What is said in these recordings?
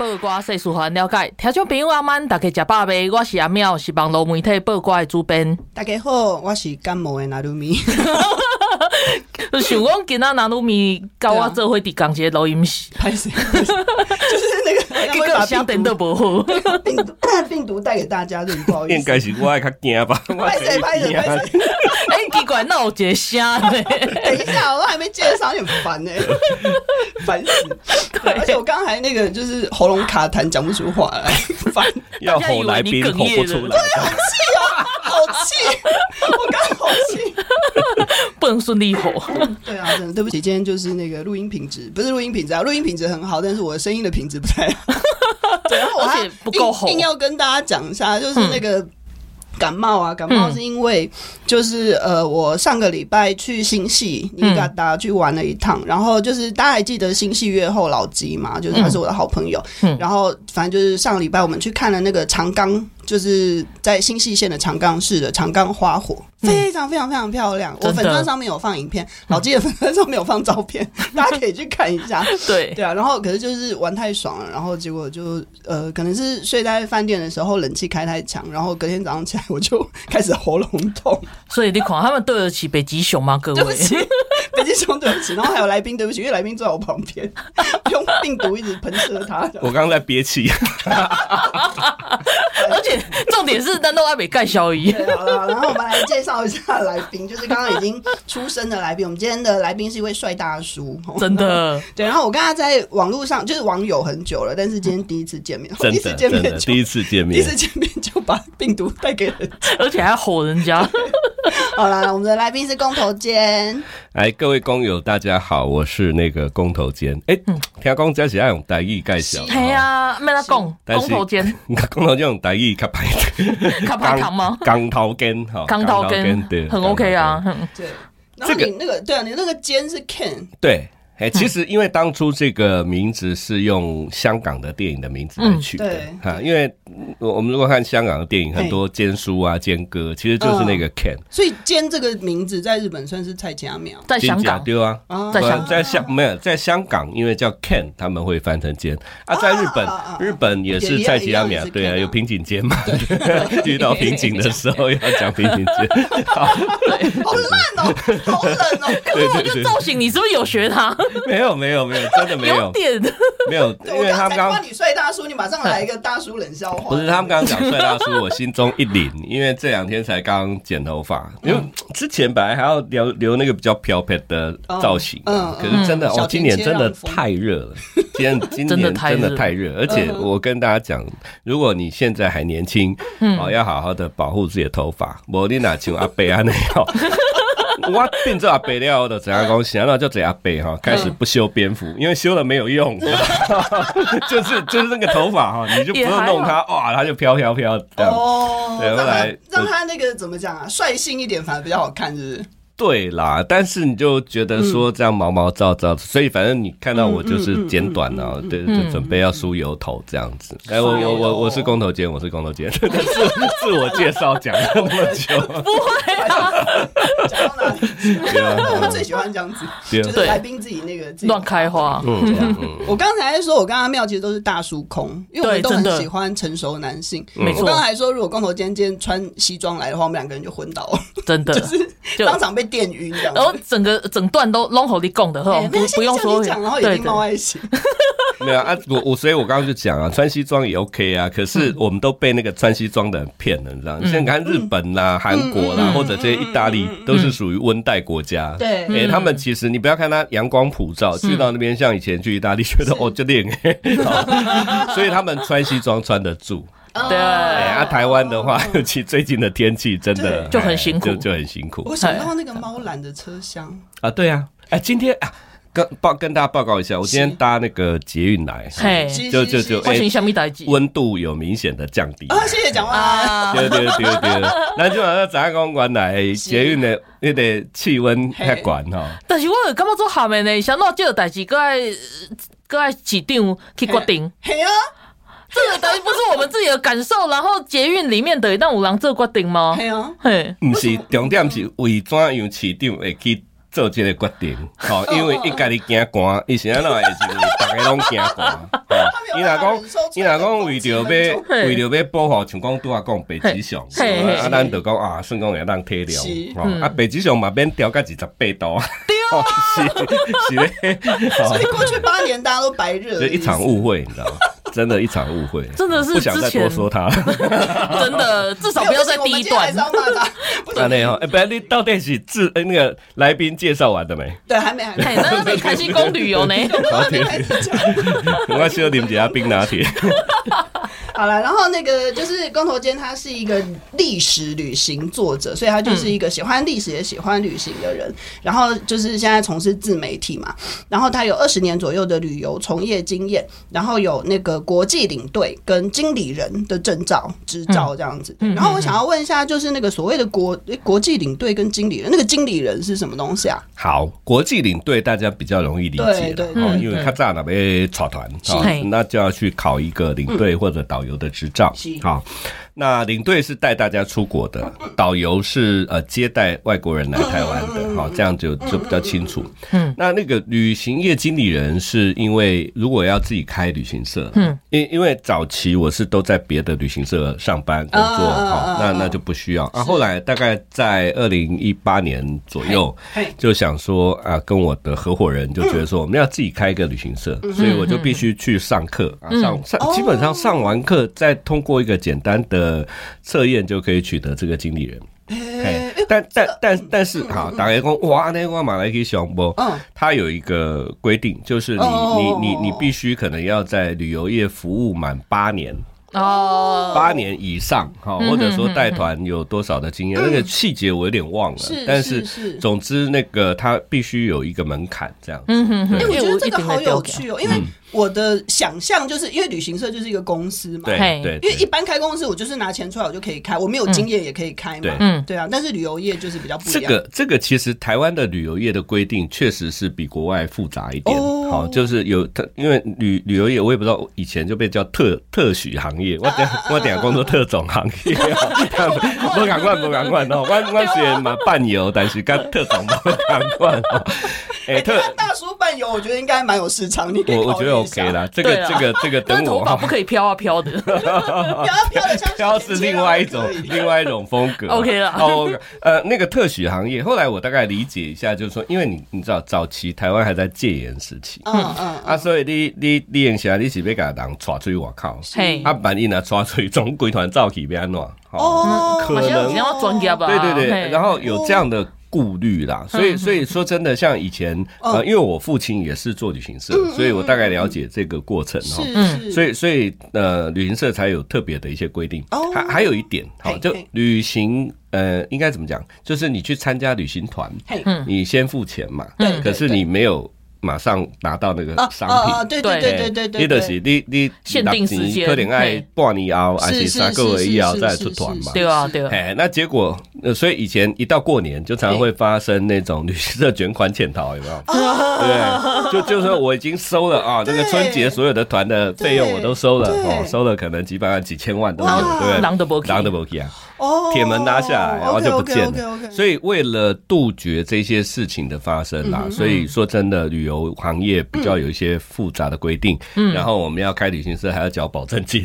报挂世事还了解，听众朋友阿曼，大家食饱未？我是阿妙，是网络媒体报挂的主编。大家好，我是感冒的拿鲁米。想讲今仔拿鲁米跟我做伙伫共一个录音室？就是那个，结果相等都不好。病毒 病毒带给大家，的不好意思。应该是我爱较惊吧？拍谁？拍谁？拍谁？哎，奇怪，那我接声呢？等一下，我都还没介绍，有点烦呢，烦死。而且我刚才那个就是喉咙卡痰，讲不出话来，烦。要吼来宾吼不出来，好气哦，好气！我刚好气，不能顺利吼。对啊，真的对不起，今天就是那个录音品质，不是录音品质啊，录音品质很好，但是我的声音的品质不太好。对，然后我还不够吼，硬要跟大家讲一下，就是那个。感冒啊，感冒是因为就是呃，我上个礼拜去新潟尼加达去玩了一趟，然后就是大家还记得新戏月后老吉嘛，就是他是我的好朋友，然后反正就是上个礼拜我们去看了那个长冈，就是在新戏县的长冈市的长冈花火，非常非常非常漂亮。我粉钻上面有放影片，老纪的粉钻上面有放照片，大家可以去看一下。对对啊，然后可是就是玩太爽了，然后结果就呃，可能是睡在饭店的时候冷气开太强，然后隔天早上起来。我就开始喉咙痛，所以你狂他们对得起北极熊吗？各位，北极熊对不起，然后还有来宾对不起，因为来宾坐在我旁边，用病毒一直喷射他。我刚刚在憋气，而且重点是难道还没盖小雨？好了，然后我们来介绍一下来宾，就是刚刚已经出生的来宾。我们今天的来宾是一位帅大叔，真的。对，然后我跟他在网络上就是网友很久了，但是今天第一次见面，第一次见面，第一次见面，第一次见面就把病毒带给人，而且还吼人家。好了，我们的来宾是工头坚。哎，各位工友，大家好，我是那个工头坚。哎、欸，听讲这是要用台语介绍，系啊，没得讲。工头坚，工头坚用台语较排的，较排糖吗？工头坚哈，工头坚对，很 OK 啊。对，然后你那个对啊，你那个肩是 can 对。哎，其实因为当初这个名字是用香港的电影的名字来取的，哈，因为我们如果看香港的电影，很多坚叔啊、坚哥，其实就是那个 Ken。所以坚这个名字在日本算是蔡家苗，在香港对啊，在香在香没有在香港，因为叫 Ken，他们会翻成坚啊。在日本，日本也是蔡家苗，对啊，有平井坚嘛，遇到瓶颈的时候要讲瓶颈坚。好烂哦，好冷哦。可是我觉得造型，你是不是有学他？没有没有没有，真的没有，有点。没有，因为他们刚刚你帅大叔，你马上来一个大叔冷笑话。不是他们刚刚讲帅大叔，我心中一凛，因为这两天才刚剪头发，因为之前本来还要留留那个比较飘撇的造型，嗯，可是真的哦，今年真的太热了，今年今年真的太热，而且我跟大家讲，如果你现在还年轻，哦，要好好的保护自己的头发，莫你哪请阿贝安那样。我变做阿伯了，的怎样讲？想到就怎样背哈，开始不修边幅，因为修了没有用，就是就是那个头发哈，你就不用弄它，哇，它就飘飘飘这样。哦，对，后来让它那个怎么讲啊？率性一点反而比较好看，是不是？对啦，但是你就觉得说这样毛毛躁躁，所以反正你看到我就是剪短了，对，就准备要梳油头这样子。哎，我我我我是光头尖，我是光头坚，自自我介绍讲了那么久，不会啊，讲到哪里？我最喜欢这样子，就是来宾自己那个乱开花。嗯。我刚才说，我跟阿妙其实都是大叔控，因为我们都很喜欢成熟男性。没错。我刚才说，如果光头尖今天穿西装来的话，我们两个人就昏倒了，真的，就是当场被。电晕，然后整个整段都拢好你讲的，哈，不不用说，然后已经冒爱情。没有啊，我我所以，我刚刚就讲啊，穿西装也 OK 啊。可是我们都被那个穿西装的人骗了，你知道？你现在看日本啦、韩国啦，或者这些意大利，都是属于温带国家。对，哎，他们其实你不要看他阳光普照，去到那边像以前去意大利，觉得哦就练，所以他们穿西装穿得住。对。啊，台湾的话，尤其最近的天气真的就很辛苦，就就很辛苦。我想到那个猫缆的车厢。啊，对啊，哎，今天啊。跟报跟大家报告一下，我今天搭那个捷运来，就就就哎，温度有明显的降低。啊，谢谢蒋万。对对对对，那就好像早上刚原来捷运的那个气温太管哈。但是我有感觉做下面呢，想到这个代志，搁爱搁爱市长去决定。系啊，这个等于不是我们自己的感受，然后捷运里面等于让有人做决定吗？系啊，嘿，不是重点是为怎样市长会去。做这个决定，吼，因为伊家己惊寒，伊现在那会是大家拢惊寒，吼。伊若讲，伊若讲为着要为着要保护，像讲拄啊讲北极熊，啊，咱就讲啊，算讲会当体谅，啊，北极熊嘛免调到二十八度，是是嘞。所以过去八年大家都白热，一场误会，你知道吗？真的，一场误会，真的是不想再多说他了。真的，至少不要在第一段。那，那样，哎，不然你到底是自那个来宾介绍完的没？对，还没，还没。那是开心宫旅游呢。我需要你们家冰拿铁。好了，然后那个就是光头坚，他是一个历史旅行作者，所以他就是一个喜欢历史也喜欢旅行的人。然后就是现在从事自媒体嘛，然后他有二十年左右的旅游从业经验，然后有那个国际领队跟经理人的证照执照这样子。然后我想要问一下，就是那个所谓的国国际领队跟经理人，那个经理人是什么东西啊？好，国际领队大家比较容易理解的，因为他在那边草团，那就要去考一个领队或者导游的执照，好。那领队是带大家出国的，导游是呃接待外国人来台湾的，好，这样就就比较清楚。嗯，那那个旅行业经理人是因为如果要自己开旅行社，嗯，因因为早期我是都在别的旅行社上班工作，好，那那就不需要。啊，后来大概在二零一八年左右，就想说啊，跟我的合伙人就觉得说我们要自己开一个旅行社，所以我就必须去上课啊，上上基本上上完课再通过一个简单的。呃，测验就可以取得这个经理人。欸、但但但但是，好，打开工哇，那个马来西亚不，他有一个规定，就是你你你你必须可能要在旅游业服务满八年。哦，八年以上哈，或者说带团有多少的经验，那个细节我有点忘了。是，但是总之那个他必须有一个门槛，这样。嗯哼，哎，我觉得这个好有趣哦，因为我的想象就是因为旅行社就是一个公司嘛，对对。因为一般开公司，我就是拿钱出来我就可以开，我没有经验也可以开嘛。嗯，对啊。但是旅游业就是比较不一样。这个这个其实台湾的旅游业的规定确实是比国外复杂一点。好，就是有特，因为旅旅游业我也不知道以前就被叫特特许行业。我等我等下工作特种行业，不敢管不敢管哦。我我是嘛伴游，但是跟特种不敢管哦。哎，特大叔伴游，我觉得应该蛮有市场。你我我觉得 OK 啦，这个这个这个 等我。不可以飘啊飘的，飘啊飘的，飘是另外一种另外一种风格。OK 了。哦，呃，那个特许行业，后来我大概理解一下，就是说，因为你你知道，早期台湾还在戒严时期，嗯嗯啊，所以你你你用啥？你是要给人抓出去外口？嘿，啊。万一呢，抓出去从鬼团造起变安怎？哦，可能对对对，然后有这样的顾虑啦，所以所以说真的，像以前呃，因为我父亲也是做旅行社，所以我大概了解这个过程哈。嗯，所以所以呃，旅行社才有特别的一些规定。哦，还还有一点，好，就旅行呃，应该怎么讲？就是你去参加旅行团，你先付钱嘛，对，可是你没有。马上拿到那个商品，对对对对对对，你就是你你限定时间，可能爱半年后还是三个月以后再出团嘛？对啊对啊。哎，那结果，所以以前一到过年，就常常会发生那种旅行社卷款潜逃，有没有？对，就就是说我已经收了啊，那个春节所有的团的费用我都收了，哦，收了可能几百万、几千万都有，对，狼的不狼的不啊，哦，铁门拉下来，然后就不见了。所以为了杜绝这些事情的发生啦，所以说真的旅游。游行业比较有一些复杂的规定，嗯，然后我们要开旅行社还要缴保证金，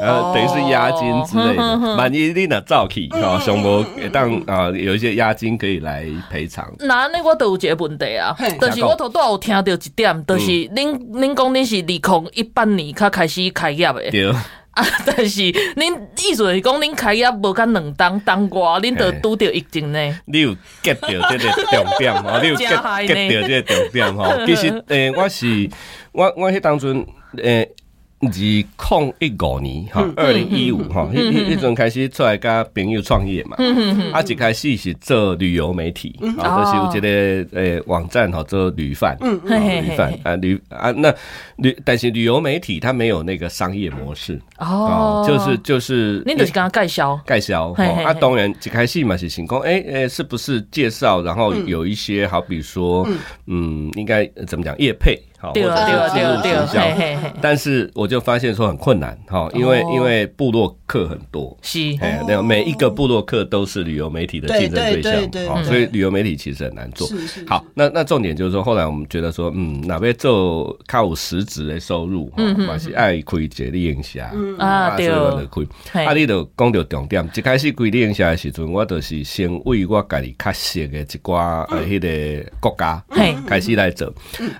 然后 等于是押金之类的，满一你那造起啊，熊博当啊有一些押金可以来赔偿。那那我都有一个问题啊，但是我头都有听到一点，就是您您讲你是二零一八年才开始开业的。对。啊！但是恁意思是讲恁开业无甲两当当瓜，恁都拄着疫情呢？你有 get 到这个重点吗？你有 get get 到这个重点吼？其实诶，我是我我迄当阵诶。二零一五年哈，二零一五哈，一一一阵开始出来跟朋友创业嘛，啊，一开始是做旅游媒体，啊，就是有这个诶网站哈，做旅饭，旅贩啊旅啊那旅，但是旅游媒体它没有那个商业模式哦，就是就是，你就是跟他盖销盖销，啊，当然一开始嘛是成功，诶诶，是不是介绍，然后有一些好比说，嗯，应该怎么讲业配。好，或者记录形象，但是我就发现说很困难，哈，因为因为部落客很多，是，哎，那每一个部落客都是旅游媒体的竞争对象，好，所以旅游媒体其实很难做。好，那那重点就是说，后来我们觉得说，嗯，哪边做靠实质的收入，嗯，还是爱亏这里营销，啊，对，亏，啊，你都讲到重点，一开始亏营销的时阵，我就是先为我家里较熟的一寡呃，迄个国家，开始来做，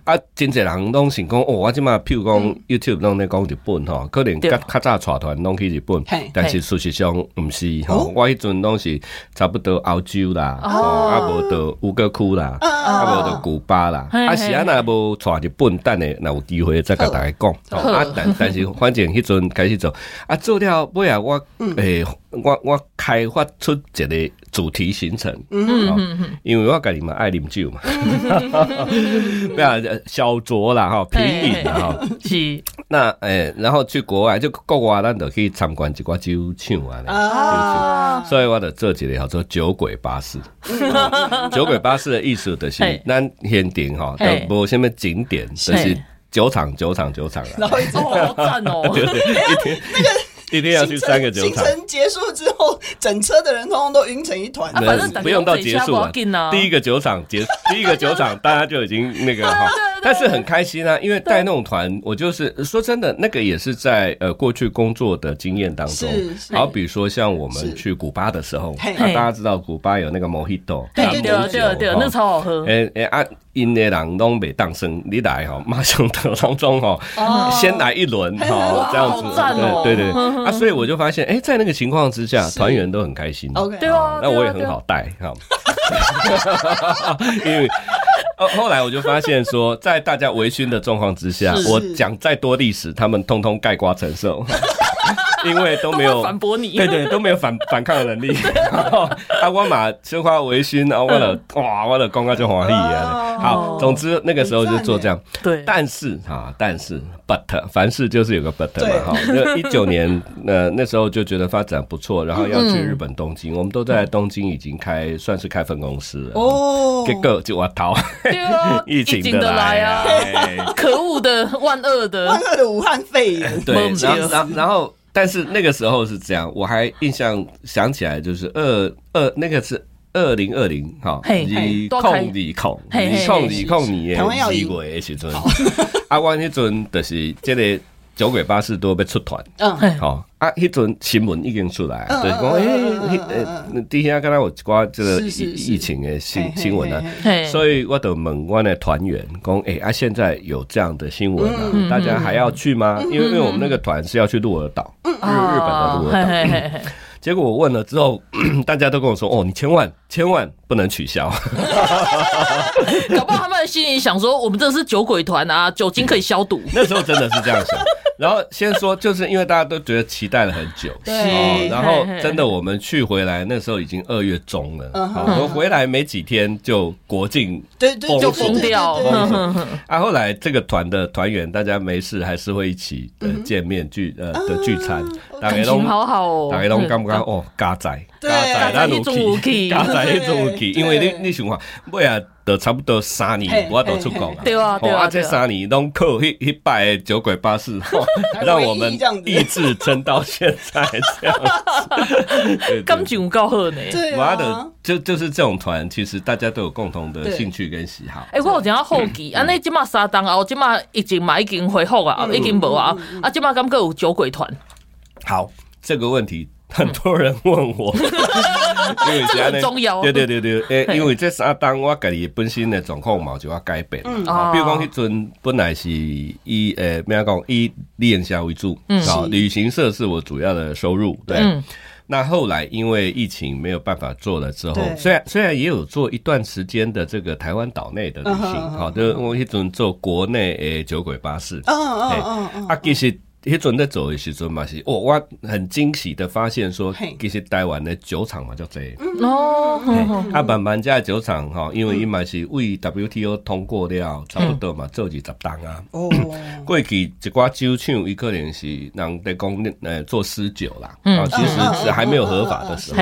啊，真济。人拢想讲哦，我即马譬如讲 YouTube 拢咧讲日本吼，可能较较早带团拢去日本，但是事实上毋是吼，我迄阵拢是差不多澳洲啦，啊无到乌哥窟啦，啊无到古巴啦，啊是啊若无带日本，等下若有机会再甲大家讲，啊但 但是反正迄阵开始做，啊做了尾啊我诶。我我开发出一个主题行程，因为我家己嘛爱啉酒嘛，不要小酌啦哈，平饮啦哈，是那诶，然后去国外就国外，咱就可以参观一寡酒厂啊，所以我就做一个叫做酒鬼巴士。酒鬼巴士的意思就是，咱限定哈，都无什么景点，就是酒厂酒厂酒厂啊，好赞哦，对对对，那个。一定要去三个酒厂。行程结束之后，整车的人通通都晕成一团。不用到结束了，第一个酒厂结，第一个酒厂大家就已经那个哈，但是很开心啊，因为带那种团，我就是说真的，那个也是在呃过去工作的经验当中。好比如说像我们去古巴的时候，大家知道古巴有那个 Mojito，对对对对，那个超好喝。哎哎啊。因的人拢袂当生，你来哈，马上到当中哈，先来一轮哈，这样子，对对对，啊，所以我就发现，哎，在那个情况之下，团员都很开心，OK，对啊，那我也很好带哈，因为后后来我就发现说，在大家微醺的状况之下，我讲再多历史，他们通通盖瓜承受。因为都没有反驳你，对对，都没有反反抗的能力。啊，我嘛先花微醺，然后我了哇，我了刚刚就华丽啊。好，总之那个时候就做这样。对，但是哈，但是 but 凡事就是有个 but 嘛哈。那一九年呃那时候就觉得发展不错，然后要去日本东京，我们都在东京已经开算是开分公司了。哦，结果就我逃，疫情的来啊，可恶的万恶的。万恶的武汉肺炎。对，然后然后。但是那个时候是这样，我还印象想起来，就是二二那个是二零二零哈，你控你控你控你控你的机会的时阵，啊，我那阵就是即个酒鬼巴士都要出团，嗯，好啊，那阵新闻已经出来，就是讲诶，呃，底下刚刚有一挂这个疫疫情的新新闻啊，所以我就问我的团员讲，诶，啊，现在有这样的新闻啊，大家还要去吗？因为因为我们那个团是要去鹿儿岛。日日本的鹿儿岛，结果我问了之后，大家都跟我说：“哦，你千万千万不能取消。”搞不好他们心里想说：“我们这是酒鬼团啊，酒精可以消毒。”那时候真的是这样想。然后先说，就是因为大家都觉得期待了很久，哦，然后真的我们去回来那时候已经二月中了，我回来没几天就国境对对就封掉。啊，后来这个团的团员大家没事还是会一起的见面聚呃的聚餐，大家都好好哦，大家都感觉哦，加载加载那努气，加载那种气，因为你你想看，尾啊。都差不多三年，我都出国了。对啊，对啊，这三年拢靠迄迄摆酒鬼巴士，让我们意志撑到现在这样子。感情够好呢。对啊，就就是这种团，其实大家都有共同的兴趣跟喜好。哎，我有讲好奇，啊，那今嘛沙当啊，今嘛疫情嘛已经恢复啊，已经无啊，啊，今嘛感觉有酒鬼团？好，这个问题。很多人问我，因为现在呢，对对对对，诶，因为这三档我家己本身的状况嘛就要改变，嗯，比如讲迄阵本来是以诶，咩讲以旅行社为主，嗯，旅行社是我主要的收入，对，那后来因为疫情没有办法做了之后，虽然虽然也有做一段时间的这个台湾岛内的旅行，好，就我迄阵做国内诶酒鬼巴士，嗯嗯嗯嗯，啊，其实。一阵在走的时阵嘛是，哦，我很惊喜的发现说，其实台湾的酒厂嘛叫这，哦，啊，慢慢家酒厂哈，因为伊嘛是为 WTO 通过了，差不多嘛做二十档啊。哦，过去一寡酒厂，伊可能是人在讲呃做私酒啦，啊，其实是还没有合法的时候，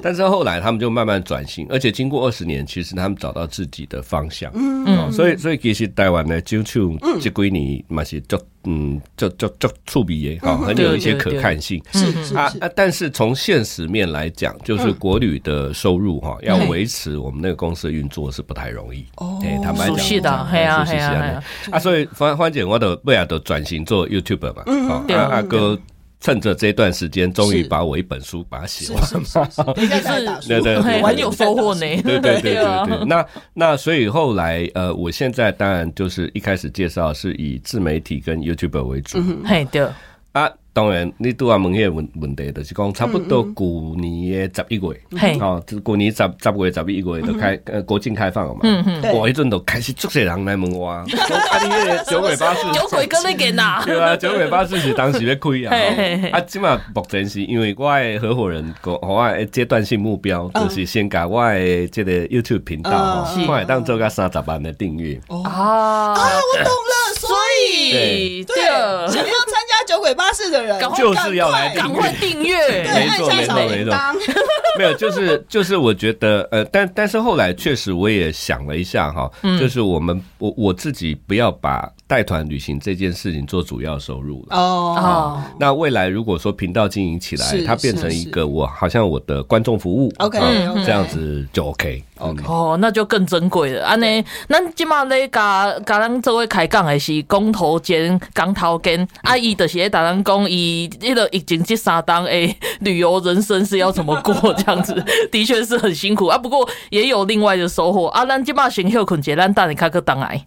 但是后来他们就慢慢转型，而且经过二十年，其实他们找到自己的方向。嗯，所以所以其实台湾的酒厂这几年嘛是做。嗯，就就就触笔也好，很有一些可看性。是啊啊，但是从现实面来讲，就是国旅的收入哈，要维持我们那个公司的运作是不太容易。哦，坦白讲，是的，是啊，是啊，啊，所以欢欢姐，我的未来都转型做 YouTuber 嘛。嗯，啊阿哥。趁着这段时间，终于把我一本书把它写完了，也是对对 对，很有收获呢。对对对对对，那那所以后来呃，我现在当然就是一开始介绍是以自媒体跟 YouTuber 为主。嘿，对。啊。当然，你拄啊问迄个问问题，就是讲差不多旧年的十一月，哦，就旧年十十月、十一月就开呃国境开放了嘛。嗯嗯。哇，迄阵就开始足些人来问我，啊，你迄个九尾巴士，九尾跟你见呐？对啊，九尾巴士是当时要开啊。啊，即嘛目前是因为我的合伙人个我的阶段性目标，就是先搞我的这个 YouTube 频道，看会当做个三十万的订阅。哦。啊，我懂了，所以对，想要参加酒鬼巴士的人。就是要来赶快订阅，没错没错没错，没有就是 就是我觉得呃，但但是后来确实我也想了一下哈，就是我们我我自己不要把带团旅行这件事情做主要收入了。哦。那未来如果说频道经营起来，它变成一个我好像我的观众服务，OK，这样子就 OK，OK。哦，那就更珍贵了。安尼，咱今嘛咧甲甲咱做位开讲的是工头尖，钢头尖阿姨的是打咱讲。以那个疫情这三档诶，旅游人生是要怎么过？这样子 的确是很辛苦啊。不过也有另外的收获啊。咱今嘛先休困一下，咱等你开个档来。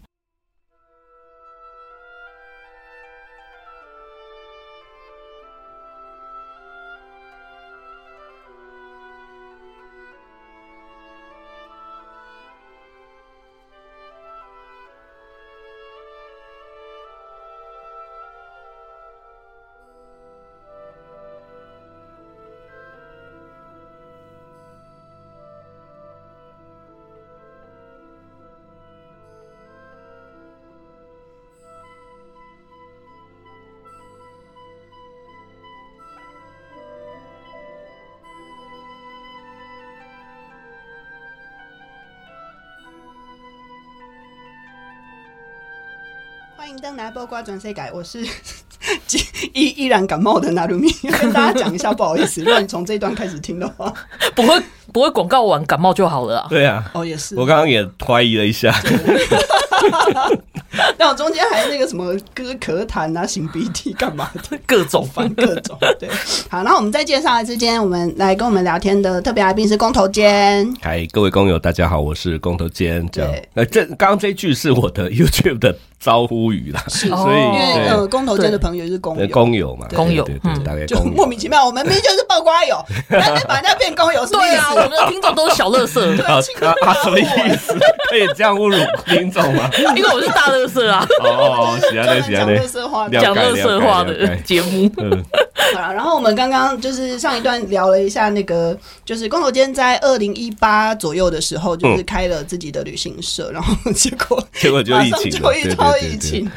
转世改，我是 依依然感冒的纳鲁米，跟大家讲一下，不好意思，如果你从这一段开始听的话，不会不会广告完感冒就好了啊？对啊，哦也是，我刚刚也怀疑了一下。那我中间还那个什么歌咳痰啊、擤鼻涕干嘛的，各种烦各种。对，好，那我们再介绍之间，我们来跟我们聊天的特别来宾是工头坚。嗨，各位工友，大家好，我是工头坚。这样，呃，这刚刚这句是我的 YouTube 的招呼语啦，是，所以因为呃，工头间的朋友是工友，工友嘛，工友，对对，大概就莫名其妙，我们明明就是爆瓜友，然后把人家变工友，对啊，我们的听众都是小乐色，啊啊，什么意思？可以这样侮辱听众吗？因为我是大乐色啊。哦，喜欢的喜欢的，讲乐色话，讲乐色话的节目。好了，然后我们刚刚就是上一段聊了一下那个，就是工头坚在二零一八左右的时候，就是开了自己的旅行社，然后结果结果就疫情，就遇到疫情。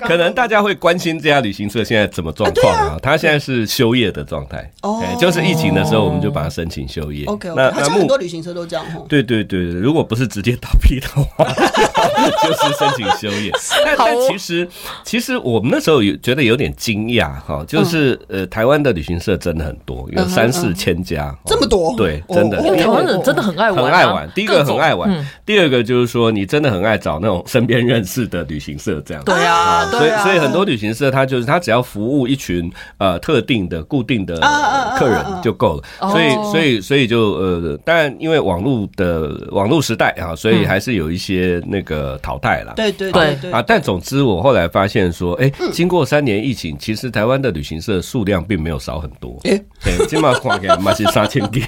可能大家会关心这家旅行社现在怎么状况啊？他现在是休业的状态，哦，就是疫情的时候，我们就把它申请休业。OK，那那很多旅行社都这样。对对对，如果不是直接倒闭的话，就是申请休业。但但其实其实我们那时候有觉得有点惊讶哈，就是呃。台湾的旅行社真的很多，有三四千家，这么多？对，真的。因为台湾人真的很爱玩，很爱玩。第一个很爱玩，第二个就是说，你真的很爱找那种身边认识的旅行社这样。对啊，所以所以很多旅行社，他就是他只要服务一群呃特定的固定的客人就够了。所以所以所以就呃，当然因为网络的网络时代啊，所以还是有一些那个淘汰了。对对对对。啊，但总之我后来发现说，哎，经过三年疫情，其实台湾的旅行社数量。量并没有少很多。哎，对，起码花给嘛是三千斤，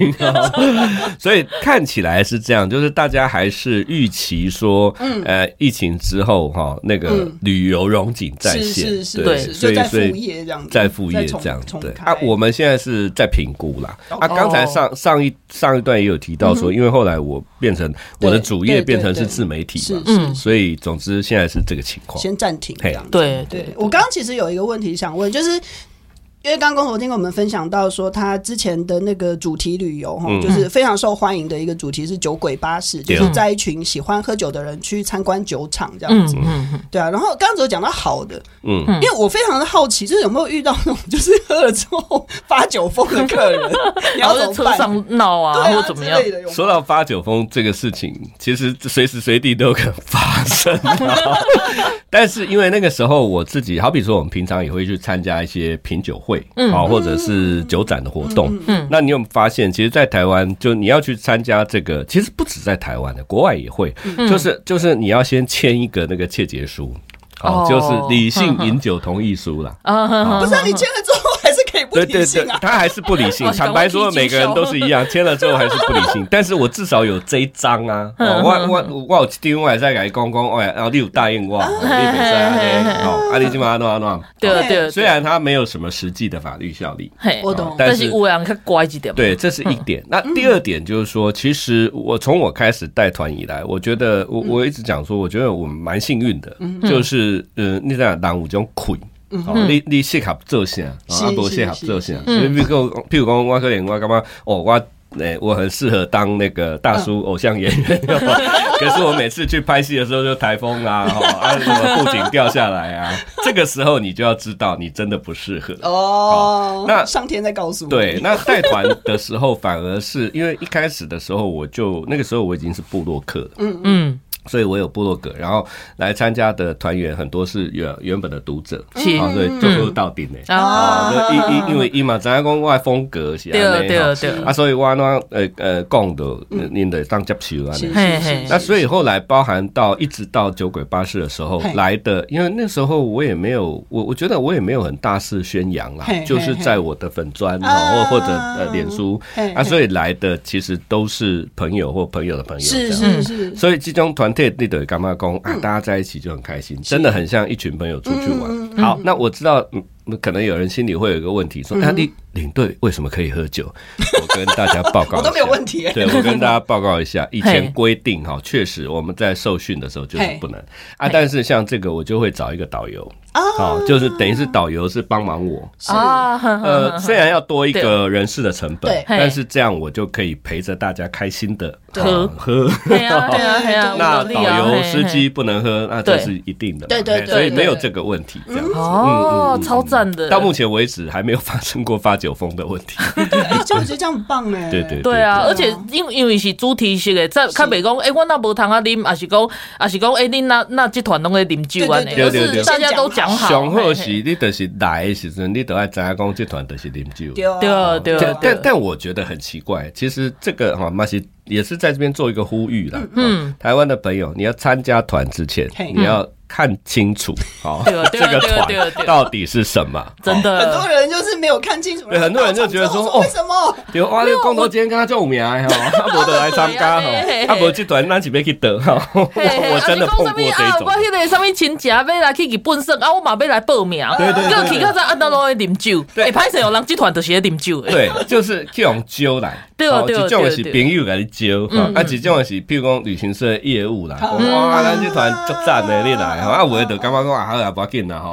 所以看起来是这样，就是大家还是预期说，嗯呃，疫情之后哈，那个旅游融景再现，对，所以所以在副业这样，对啊，我们现在是在评估啦。啊，刚才上上一上一段也有提到说，因为后来我变成我的主业变成是自媒体嘛，嗯，所以总之现在是这个情况，先暂停。对对，对，我刚刚其实有一个问题想问，就是。因为刚刚公投听跟我们分享到说，他之前的那个主题旅游哈，就是非常受欢迎的一个主题是酒鬼巴士，就是在一群喜欢喝酒的人去参观酒厂这样子。对啊。然后刚刚只有讲到好的，嗯，因为我非常的好奇，就是有没有遇到那种就是喝了之后发酒疯的客人，然后在车上闹啊，或怎么样？说到发酒疯这个事情，其实随时随地都有可能发生。但是因为那个时候我自己，好比说我们平常也会去参加一些品酒会。嗯，好，或者是酒展的活动，嗯，那你有没有发现，其实，在台湾，就你要去参加这个，其实不止在台湾的，国外也会，就是就是你要先签一个那个切结书，哦，就是理性 饮酒同意书啦。啊，不是你签了之后。对对对，他还是不理性。坦白说，每个人都是一样，签了之后还是不理性。但是我至少有这一张啊，我我我有另外再给公公，哎，然后你有答应我，你没事，好，阿里基马诺诺，对对。虽然他没有什么实际的法律效力，我懂，但是我让他乖一点。对，这是一点。那第二点就是说，其实我从我开始带团以来，我觉得我我一直讲说，我觉得我们蛮幸运的，就是嗯，你在南五种亏。哦，你你适合做啥，啊，不适合做啥。所以，比如讲，譬如讲，我可能我干嘛？哦，我诶，我很适合当那个大叔偶像演员。可是我每次去拍戏的时候，就台风啊，啊，什么布景掉下来啊，这个时候你就要知道，你真的不适合。哦，那上天在告诉我。对，那带团的时候，反而是因为一开始的时候，我就那个时候我已经是部落客了。嗯嗯。所以我有部落格，然后来参加的团员很多是原原本的读者，啊，所以最后到顶的。啊，因因因为伊嘛，咱讲我风格是安尼，对对对，啊，所以我那呃呃讲的，您的当接受啊，那所以后来包含到一直到酒鬼巴士的时候来的，因为那时候我也没有，我我觉得我也没有很大肆宣扬啦，就是在我的粉砖或或者呃脸书。啊，所以来的其实都是朋友或朋友的朋友，是是是，所以这种团。对对，干嘛公啊？大家在一起就很开心，真的很像一群朋友出去玩。好，那我知道，嗯，可能有人心里会有一个问题，说：那你领队为什么可以喝酒？我跟大家报告，我都没有问题。对，我跟大家报告一下，以前规定哈，确实我们在受训的时候就是不能啊。但是像这个，我就会找一个导游。哦，就是等于是导游是帮忙我啊，呃，虽然要多一个人事的成本，但是这样我就可以陪着大家开心的喝喝。对啊，对啊，对啊。那导游司机不能喝，那这是一定的，对对对，所以没有这个问题。这样子哦，超赞的。到目前为止还没有发生过发酒疯的问题。哎，这样子这样很棒哎。对对对啊，而且因因为是主题式的，在较袂讲，哎，我那无通啊啉，还是讲，还是讲，哎，你那那集团拢在啉酒啊？对对对，大家都讲好。上好是，你就是来的时阵，你都爱知影讲这团都是啉酒。对对对。但但我觉得很奇怪，其实这个哈嘛是也是在这边做一个呼吁啦。嗯。台湾的朋友，你要参加团之前，你要。看清楚，好，这个团到底是什么？真的，很多人就是没有看清楚。对，很多人就觉得说，哦，为什么？对，哇，这个光头今天跟他做名哈，他不得来参加哈，他不这团那是要去得哈。我真的碰过这种。我迄个什么亲戚要来去日本省啊，我嘛要来报名。对对对。个去个在安那罗啉酒，哎，歹势有，人集团都是在啉酒的。对，就是去用酒来。对对对。一种是朋友来你酒，啊，一种是譬如讲旅行社业务啦。哇，咱这团足赞的，你来。啊，我的干嘛说啊，好啊，不要紧了哈。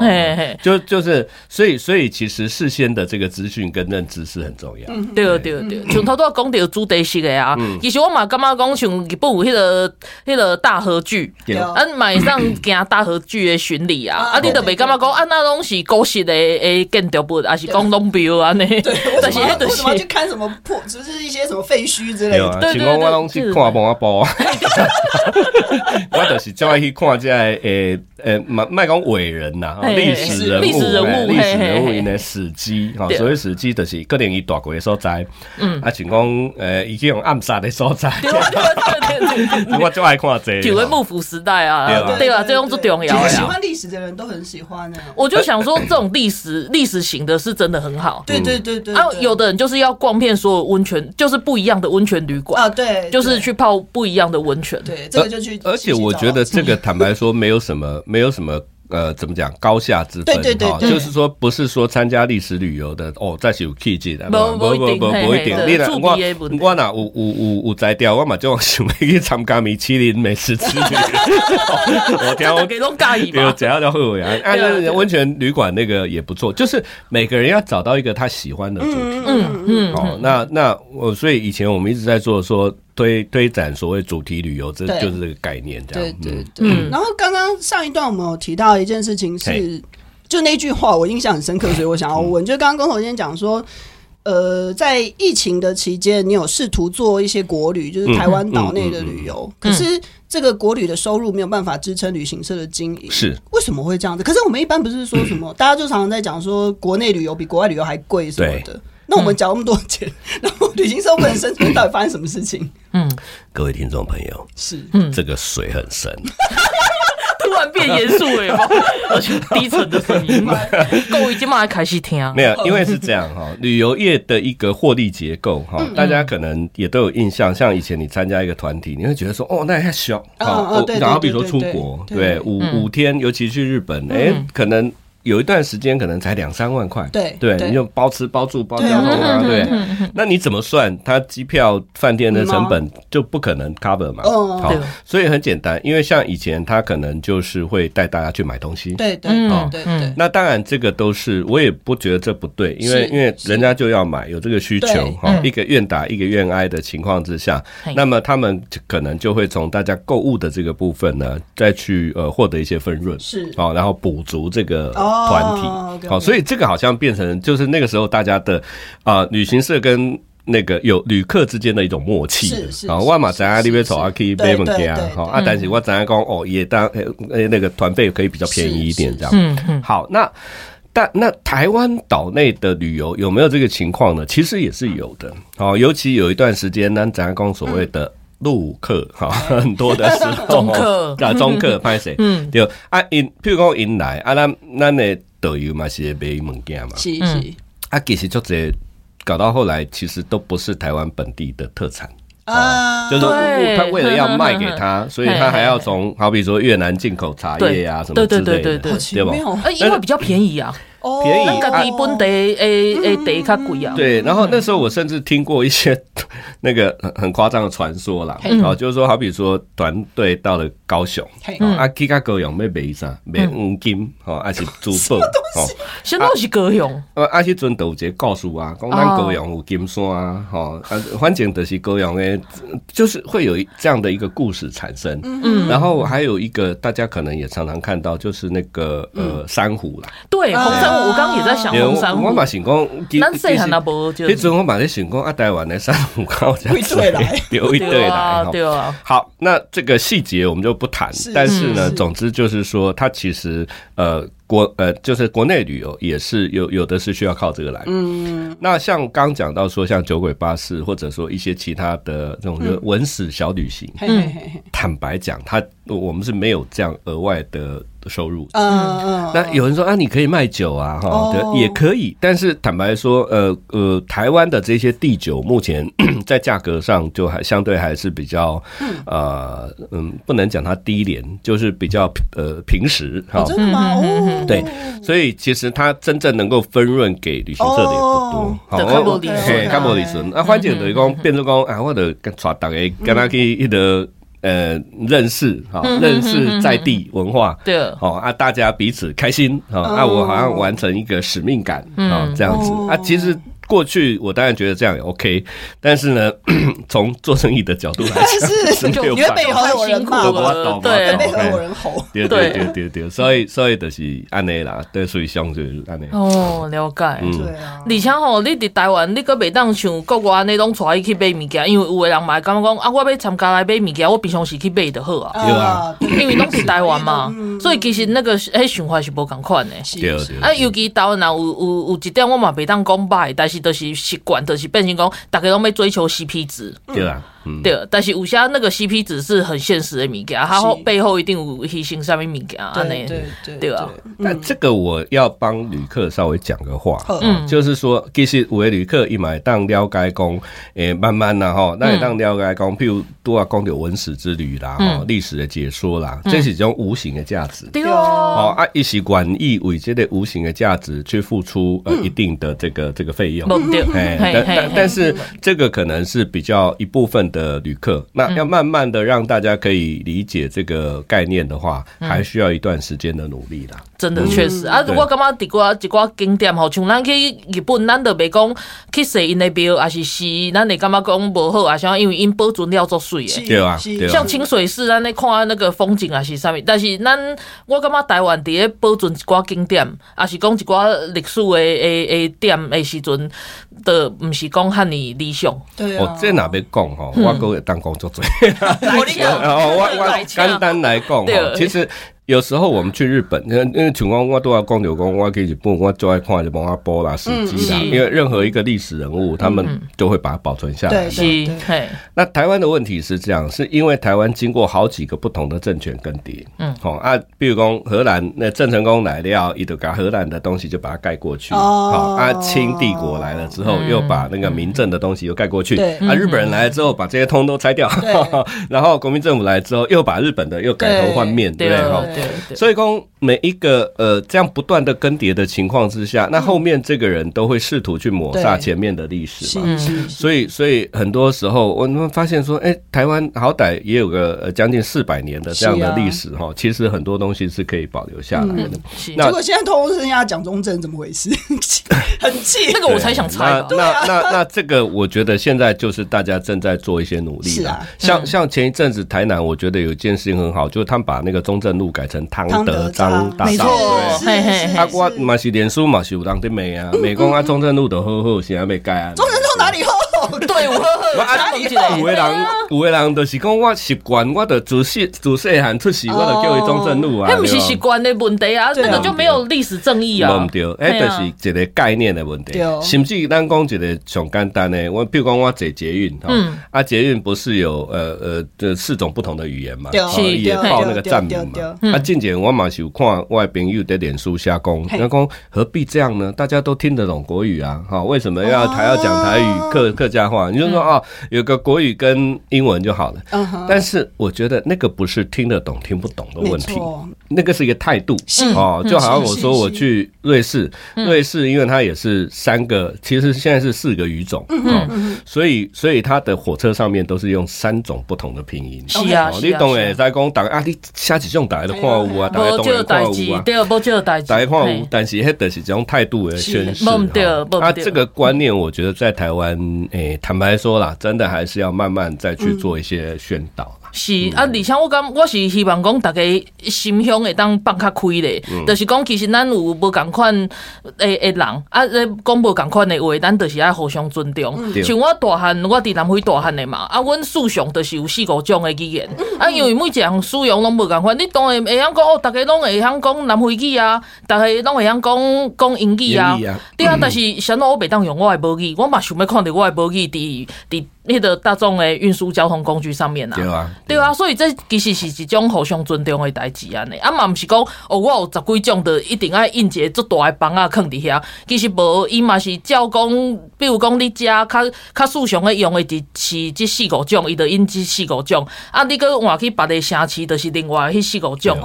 就就是，所以所以其实事先的这个资讯跟认知是很重要。对对对，从头到讲到主题式的啊。其实我嘛干嘛讲像日本有迄个迄个大和剧，俺马上行大和剧的巡礼啊。啊，你都没干嘛讲啊？那东西古实的诶建筑物，还是讲龙标啊？呢？对，但 是为什么要去看什么破？就是一些什么废墟之类的。对对对，我拢去看帮我包啊。我就是就爱去看这诶诶诶，麦麦讲伟人呐，历史人物，历史人物，历史人物因的史迹，哈，所谓史迹就是个人伊大过的所在，嗯，啊，像讲诶，已经用暗杀的所在，对对对对，我就爱看这，就为幕府时代啊，对啊，这种最重要啊，喜欢历史的人都很喜欢呢。我就想说，这种历史历史型的是真的很好，对对对对，啊，有的人就是要逛遍所有温泉，就是不一样的温泉旅馆啊，对，就是去泡不一样的温泉，对，这个就去，而且我觉得这个 坦白说，没有什么，没有什么。呃，怎么讲高下之分？对对对，就是说，不是说参加历史旅游的哦，再是有气质的，不不不不不一定。你呢？我我哪有有有有在调，我嘛就想要去参加米其林美食之旅。我听我给都介意嘛，只要叫会会啊。啊，温泉旅馆那个也不错，就是每个人要找到一个他喜欢的主题。嗯嗯。哦，那那我所以以前我们一直在做说。推推展所谓主题旅游，这就是这个概念，这样。对对对。嗯、然后刚刚上一段我们有提到一件事情是，就那句话我印象很深刻，所以我想要问，嗯、就刚刚工头先讲说，呃，在疫情的期间，你有试图做一些国旅，就是台湾岛内的旅游，嗯嗯。嗯嗯、可是这个国旅的收入没有办法支撑旅行社的经营，是。为什么会这样子？可是我们一般不是说什么，嗯、大家就常常在讲说，国内旅游比国外旅游还贵什么的。那我们缴那么多钱，然后旅行社不能生存，到底发生什么事情？嗯，各位听众朋友，是，嗯，这个水很深，突然变严肃了，而且低沉的声音，各位今晚还开始听。啊？没有，因为是这样哈，旅游业的一个获利结构哈，大家可能也都有印象，像以前你参加一个团体，你会觉得说，哦，那还小，好，然后比如说出国，对，五五天，尤其去日本，哎，可能。有一段时间可能才两三万块，对对，你就包吃包住包交通啊，对。那你怎么算？他机票饭店的成本就不可能 cover 嘛？好，所以很简单，因为像以前他可能就是会带大家去买东西，对对对对。那当然这个都是我也不觉得这不对，因为因为人家就要买，有这个需求哈，一个愿打一个愿挨的情况之下，那么他们可能就会从大家购物的这个部分呢，再去呃获得一些分润，是。啊，然后补足这个。团体好，oh, okay, okay. 所以这个好像变成就是那个时候大家的啊、呃，旅行社跟那个有旅客之间的一种默契啊。我嘛在那边走啊，可以背门给啊，好啊，但是我在讲哦，也当诶那个团费可以比较便宜一点这样。嗯嗯。好，那但那台湾岛内的旅游有没有这个情况呢？其实也是有的。好，尤其有一段时间呢，咱讲所谓的。陆客哈，很多的时候，中客。啊，中客 拍谁？嗯，对啊，因譬如讲因来啊，咱咱的导游嘛是买物件嘛，是是。啊，其实就这搞到后来，其实都不是台湾本地的特产。啊，就是他为了要卖给他，所以他还要从好比说越南进口茶叶啊什么之类的，对对对对，对吧？因为比较便宜啊。便宜，那个比本地诶诶地较贵啊。对，然后那时候我甚至听过一些 那个很很夸张的传说啦，哦，就是说，好比说团队到了高雄，啊，去到高雄要买啥？买黄金，哦，还是珠宝？哦，什么东西高雄？呃，啊，去阵都有一个故事啊，讲咱高雄有金山啊，哈，啊，反正就是高雄诶，就是会有这样的一个故事产生。嗯，然后还有一个大家可能也常常看到，就是那个呃珊瑚啦。对，红珊。我刚刚也在想红珊瑚，我嘛想讲，咱细汉那波就，迄阵我嘛在想讲，啊，台湾的珊瑚高价，会对来，有一对来，对啊。好，那这个细节我们就不谈，但是呢，总之就是说，它其实呃。国呃，就是国内旅游也是有有的是需要靠这个来。嗯，那像刚讲到说，像酒鬼巴士，或者说一些其他的这种文史小旅行，嗯，坦白讲，它我们是没有这样额外的收入。嗯嗯。那有人说啊，你可以卖酒啊，哈，对，也可以。但是坦白说，呃呃，台湾的这些地酒目前 在价格上就还相对还是比较，呃嗯，不能讲它低廉，就是比较呃平实。哈，真的吗？对，所以其实它真正能够分润给旅行社的也不多。好，看不利顺，看不利顺。那反正等于讲，变成讲啊，我得带大家跟他去一个呃认识哈，认识在地文化。对，好啊，大家彼此开心啊，啊，我好像完成一个使命感啊，这样子啊，其实。过去我当然觉得这样也 OK，但是呢，从做生意的角度来讲，是就因为背后有人骂我，对，有人吼，对对对。对对，所以所以就是安尼啦，对，所以相对安尼。哦，了解，对啊。而且吼，你伫台湾，你阁袂当像国外安尼拢带伊去买物件，因为有诶人嘛会感觉讲啊，我要参加来买物件，我平常时去买就好啊，对啊，因为拢是台湾嘛，所以其实那个迄想法是无共款的，对对。啊，尤其台湾人有有有一点我嘛袂当讲歹，但是都是习惯，都是变成讲大家拢要追求 CP 值，对啊。对，但是有些那个 CP 值是很现实的物件，它后背后一定有牺牲上面物件，对对对，对啊。那这个我要帮旅客稍微讲个话，嗯，就是说，其实有的旅客一买当了解讲，诶，慢慢的哈，那也当了解讲，譬如都要讲点文史之旅啦，哈，历史的解说啦，这是一种无形的价值，对哦，啊，一些愿意为这个无形的价值去付出呃一定的这个这个费用，哎，但但但是这个可能是比较一部分的。的旅客，那要慢慢的让大家可以理解这个概念的话，嗯、还需要一段时间的努力啦。真的确实、嗯、啊，我感觉伫一寡景点吼，像咱去日本，咱都袂讲去踅因的庙，还是是咱会感觉讲无好啊，像因为因保存了足水的，对啊，像清水寺，咱咧看那个风景啊是啥物，但是咱我感觉台湾伫咧保存一寡景点，也是讲一寡历史的诶诶点的时阵，都毋是讲遐尼理想。对哦，这哪边讲吼？我哥会当工作做。我我我简单来讲吼，其实。有时候我们去日本，因为因为像我我都要讲就讲，我去日本我最爱看就蒙阿波啦、史记啦，因为任何一个历史人物，他们就会把它保存下来。对对对。那台湾的问题是这样，是因为台湾经过好几个不同的政权更迭，嗯，好啊，比如讲荷兰那郑成功来了，伊就把荷兰的东西就把它盖过去，好啊，清帝国来了之后，又把那个民政的东西又盖过去，啊，日本人来了之后，把这些通都拆掉，然后国民政府来之后，又把日本的又改头换面，对。不对？所以讲每一个呃这样不断的更迭的情况之下，那后面这个人都会试图去抹杀前面的历史嘛。所以所以很多时候我们发现说，哎，台湾好歹也有个呃将近四百年的这样的历史哈，其实很多东西是可以保留下来的。结果现在通通剩下蒋中正，怎么回事？很气，那个我才想猜。那那那这个我觉得现在就是大家正在做一些努力啦。像像前一阵子台南，我觉得有一件事情很好，就是他们把那个中正路改成汤德章大道，对，啊，我嘛是连书嘛是有人在骂啊，骂讲啊中正路都好好，现在没改啊。中正路哪里好？对，我啊，有的人，有的人就是讲我习惯，我的自细自细汉出世，我就叫伊中正路啊。那不是习惯的问题啊，那个就没有历史正义啊。对，哎，就是一个概念的问题。甚至咱讲一个上简单的，我比如讲我坐捷运，嗯，啊，捷运不是有呃呃这四种不同的语言嘛，也报那个站名嘛。啊，近前我嘛是有看我的朋友在脸书下讲，那讲何必这样呢？大家都听得懂国语啊，哈，为什么要还要讲台语？客客家话？你就说哦，有个国语跟英文就好了。但是我觉得那个不是听得懂听不懂的问题，那个是一个态度。哦，就好像我说我去瑞士，瑞士因为它也是三个，其实现在是四个语种。所以所以它的火车上面都是用三种不同的拼音。是啊，你懂诶？在讲大啊，你下几种大家都看有啊，大家懂得看有啊。对，不就大家看有，但是那都是这种态度的宣示。啊，这个观念我觉得在台湾诶，坦白说啦，真的还是要慢慢再去做一些宣导。是啊，而且我感我是希望讲大家心胸会当放较开咧，就是讲其实咱有无共款诶诶人啊，讲无共款的话，咱就是爱互相尊重。像我大汉，我伫南非大汉诶嘛，啊，阮使用就是有四五种诶语言，啊，因为每一项使用拢无共款，你当然会晓讲哦，大家拢会晓讲南非语啊，大家拢会晓讲讲英语啊，对啊，但是想到我袂当用我诶母语，我嘛想要看着我诶母语伫伫。迄个大众的运输交通工具上面啊，对啊，对啊，所以这其实是一种互相尊重的代志安尼，啊嘛毋是讲哦，我有十几种的一定爱印一个足大的房啊，囥伫遐，其实无，伊嘛是照讲，比如讲你遮较较时常的用的是这四五种，伊就印这四五种，啊，你搁换去别的城市，就是另外迄四五种。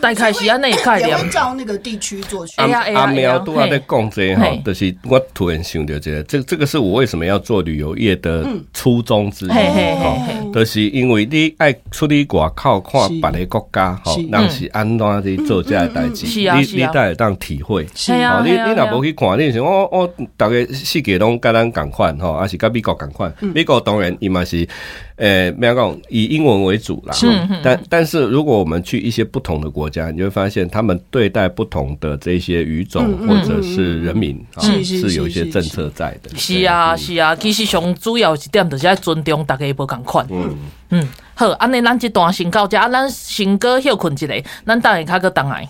大概是安尼概念，也会照那个地区做区。阿苗都在讲这哈，就是我突然想到这个，这这个是我为什么要做旅游业的初衷之一。就是因为你爱出去外口看别个国家，吼，人是安怎去做这个代志，你你才会当体会。是啊，你你若无去看，你想我我大概世界拢跟咱共款吼，还是跟美国共款。美国当然伊嘛是。呃，没有讲以英文为主啦，但但是如果我们去一些不同的国家，你会发现他们对待不同的这些语种或者是人民啊，是有一些政策在的。是啊，是啊，其实上主要一点就是要尊重大家不共款。嗯嗯，好，安尼咱这段先到这，咱先阁休困一下，咱等下卡阁等来。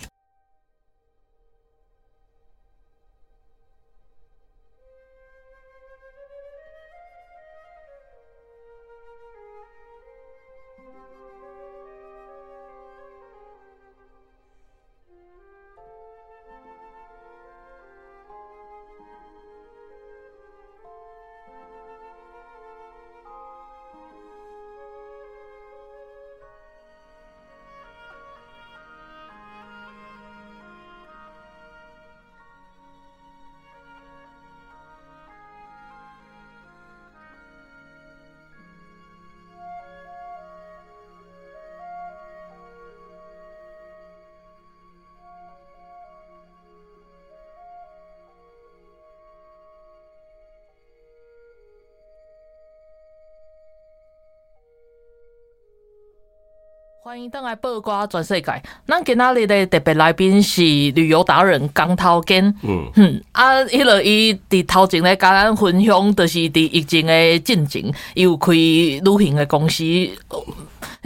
欢迎登来报瓜全世界。咱今仔日的特别来宾是旅游达人江涛根。嗯哼，啊，迄落伊伫头前咧，甲咱分享，就是伫疫情的进程，伊有开旅行的公司。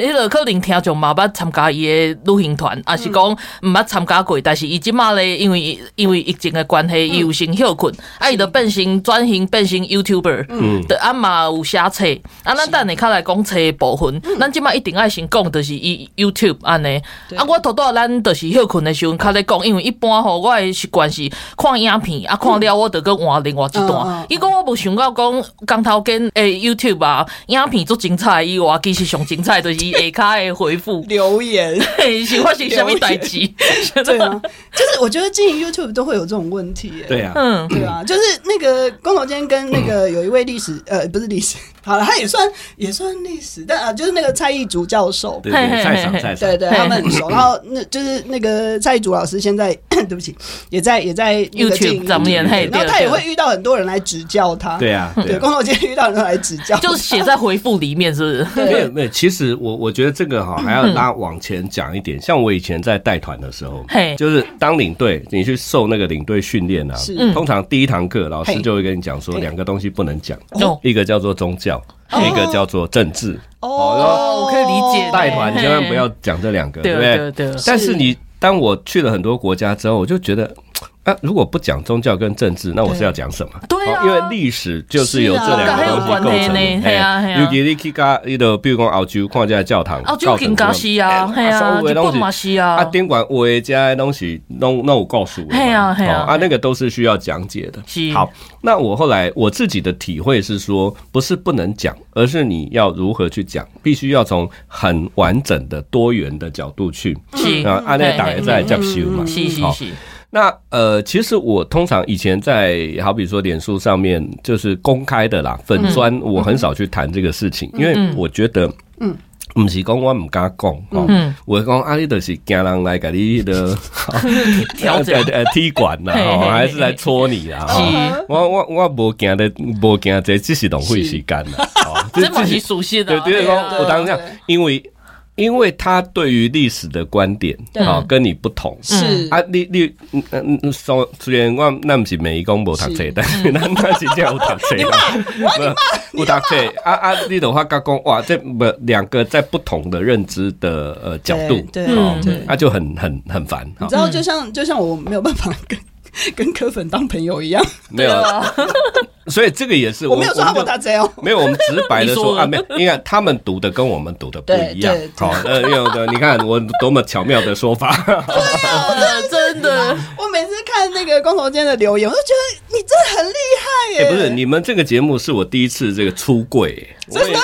迄个可能听众嘛捌参加伊的旅行团，也是讲毋捌参加过，但是伊即马咧，因为因为疫情的关系，伊有先休困，啊，伊就变成转型变成 YouTuber，嗯，的啊嘛有写册，啊，咱等下较来讲册的部分，咱即马一定爱先讲，就是伊 YouTube 安尼，啊，我拄拄咱就是休困的时候较咧讲，因为一般吼，我的习惯是看影片，啊，看了我就搁换另外一段，伊讲我无想到讲江头跟诶 YouTube 啊，影片足精彩以外，其实上精彩就是。下卡的回复 留言，喜欢写什么代志？对啊，就是我觉得经营 YouTube 都会有这种问题。对啊，嗯，对啊，就是那个光头今天跟那个有一位历史，呃，不是历史。好了，他也算也算历史，但啊，就是那个蔡义竹教授，对对，蔡长蔡长，对对，他们很熟。然后那就是那个蔡义竹老师，现在 对不起，也在也在 YouTube 上面，然后他也会遇到很多人来指教他。对啊，对，光头今天遇到人来指教，就写在回复里面，是不是？没有没有，其实我我觉得这个哈还要拉往前讲一点。像我以前在带团的时候，就是当领队，你去受那个领队训练啊，通常第一堂课老师就会跟你讲说，两个东西不能讲，一个叫做宗教。一个叫做政治哦，我可以理解。带团千万不要讲这两个，对不对？但是你当我去了很多国家之后，我就觉得。啊，如果不讲宗教跟政治，那我是要讲什么？对啊，因为历史就是由这两个东西构成的。对啊，尤其你去加伊个，比如讲澳洲看这教堂，澳洲更加是啊，系啊，日本嘛是啊，啊，宾馆为这些东西弄弄告诉我，系啊系啊，啊，那个都是需要讲解的。好，那我后来我自己的体会是说，不是不能讲，而是你要如何去讲，必须要从很完整的多元的角度去。是。啊，啊，那大家在接受嘛，是是是。那呃，其实我通常以前在好比说脸书上面就是公开的啦，粉砖我很少去谈这个事情，因为我觉得，嗯，不是讲我唔敢讲，嗯，我讲阿里的是惊人来给你的 调整。呃踢馆呐，还是来戳你啦？我我我无惊的，无惊这只是浪费时间啦，这么你熟悉的，对，就是讲我当这样因为。因为他对于历史的观点啊，跟你不同。是。啊，你你嗯嗯，说虽然我那不是美工无读册，但是那那是叫有读册。的，不读册。啊啊，你的话刚讲哇，这不两个在不同的认知的呃角度，对对，那就很很很烦。你知道，就像就像我没有办法跟 跟柯粉当朋友一样，没有。所以这个也是我没有说过他贼哦，没有我们直白的说啊，没有，你看他们读的跟我们读的不一样，好，呃，有的你看我多么巧妙的说法，对啊，真的，我每次看那个光头间的留言，我都觉得你真的很厉害耶。不是，你们这个节目是我第一次这个出柜，真的，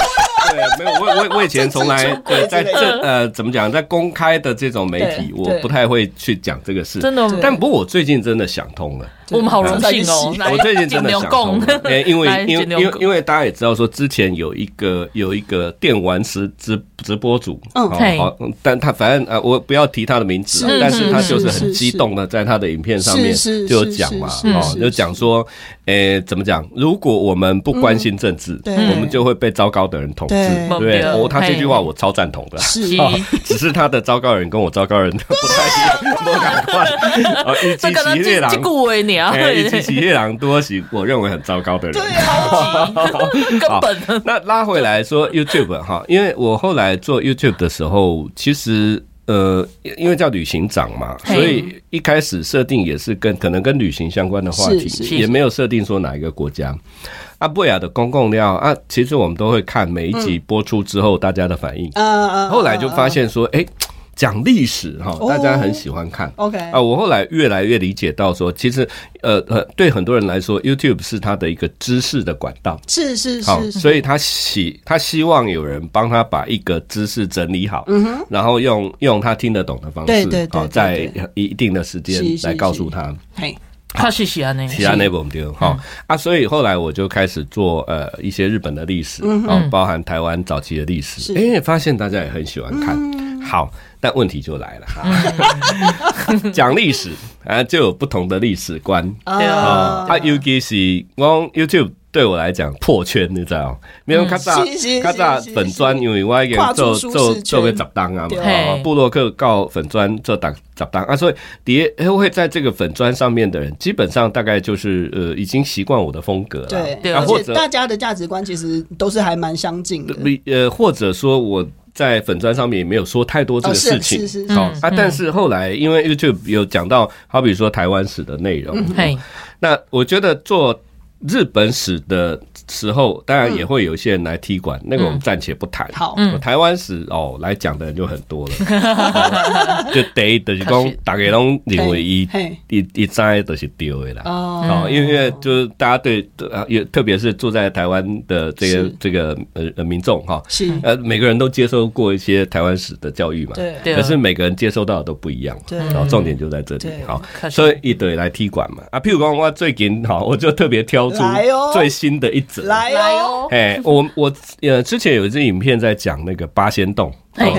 对，没有，我我我以前从来对在这呃怎么讲，在公开的这种媒体，我不太会去讲这个事。真的，但不过我最近真的想通了。我们好荣幸哦！我最近真的想通了，因为因为因为因为大家也知道说，之前有一个有一个电玩直直直播主，嗯，好，但他反正啊，我不要提他的名字，但是他就是很激动的在他的影片上面就有讲嘛，哦，就讲说，诶，怎么讲？如果我们不关心政治，我们就会被糟糕的人统治，对，哦，他这句话我超赞同的，是，只是他的糟糕人跟我糟糕人不太一样，不敢换，哦，一 击击猎狼。哎，一起起夜郎多是我认为很糟糕的人。对啊，根本。那拉回来说 YouTube 哈，因为我后来做 YouTube 的时候，其实呃，因为叫旅行长嘛，所以一开始设定也是跟可能跟旅行相关的话题，也没有设定说哪一个国家。阿布雅的公共料啊，其实我们都会看每一集播出之后大家的反应。嗯嗯。后来就发现说，哎。讲历史哈，大家很喜欢看。OK 啊，我后来越来越理解到说，其实呃呃，对很多人来说，YouTube 是他的一个知识的管道。是是是，所以他希他希望有人帮他把一个知识整理好，嗯哼，然后用用他听得懂的方式，对对对，在一定的时间来告诉他。嘿，他是喜欢那喜欢那部对哈。啊，所以后来我就开始做呃一些日本的历史，啊，包含台湾早期的历史，哎，发现大家也很喜欢看。好。但问题就来了哈，讲历史啊，就有不同的历史观啊。啊，尤其是我 YouTube 对我来讲破圈，你知道？没有咔嚓咔嚓粉砖，因为我已经做做做个杂档啊嘛，布洛克告粉砖做档杂档啊，所以底下会在这个粉砖上面的人，基本上大概就是呃，已经习惯我的风格了。对，而且大家的价值观其实都是还蛮相近的。呃，或者说我。在粉砖上面也没有说太多这个事情，好啊。但是后来因为 YouTube 有讲到，好比说台湾史的内容，那我觉得做日本史的时候，当然也会有一些人来踢馆，那个我们暂且不谈。好，台湾史哦来讲的人就很多了，就第一就是讲大家拢认为一一一摘都是丢的啦。哦，因为就是大家对呃，也特别是住在台湾的这个这个呃民众哈，是。呃每个人都接受过一些台湾史的教育嘛，对，可是每个人接收到的都不一样，对，然后重点就在这里，好，所以一堆来踢馆嘛。啊，譬如讲我最近哈，我就特别挑出最新的一则。来哦！哎，我我呃，之前有一支影片在讲那个八仙洞，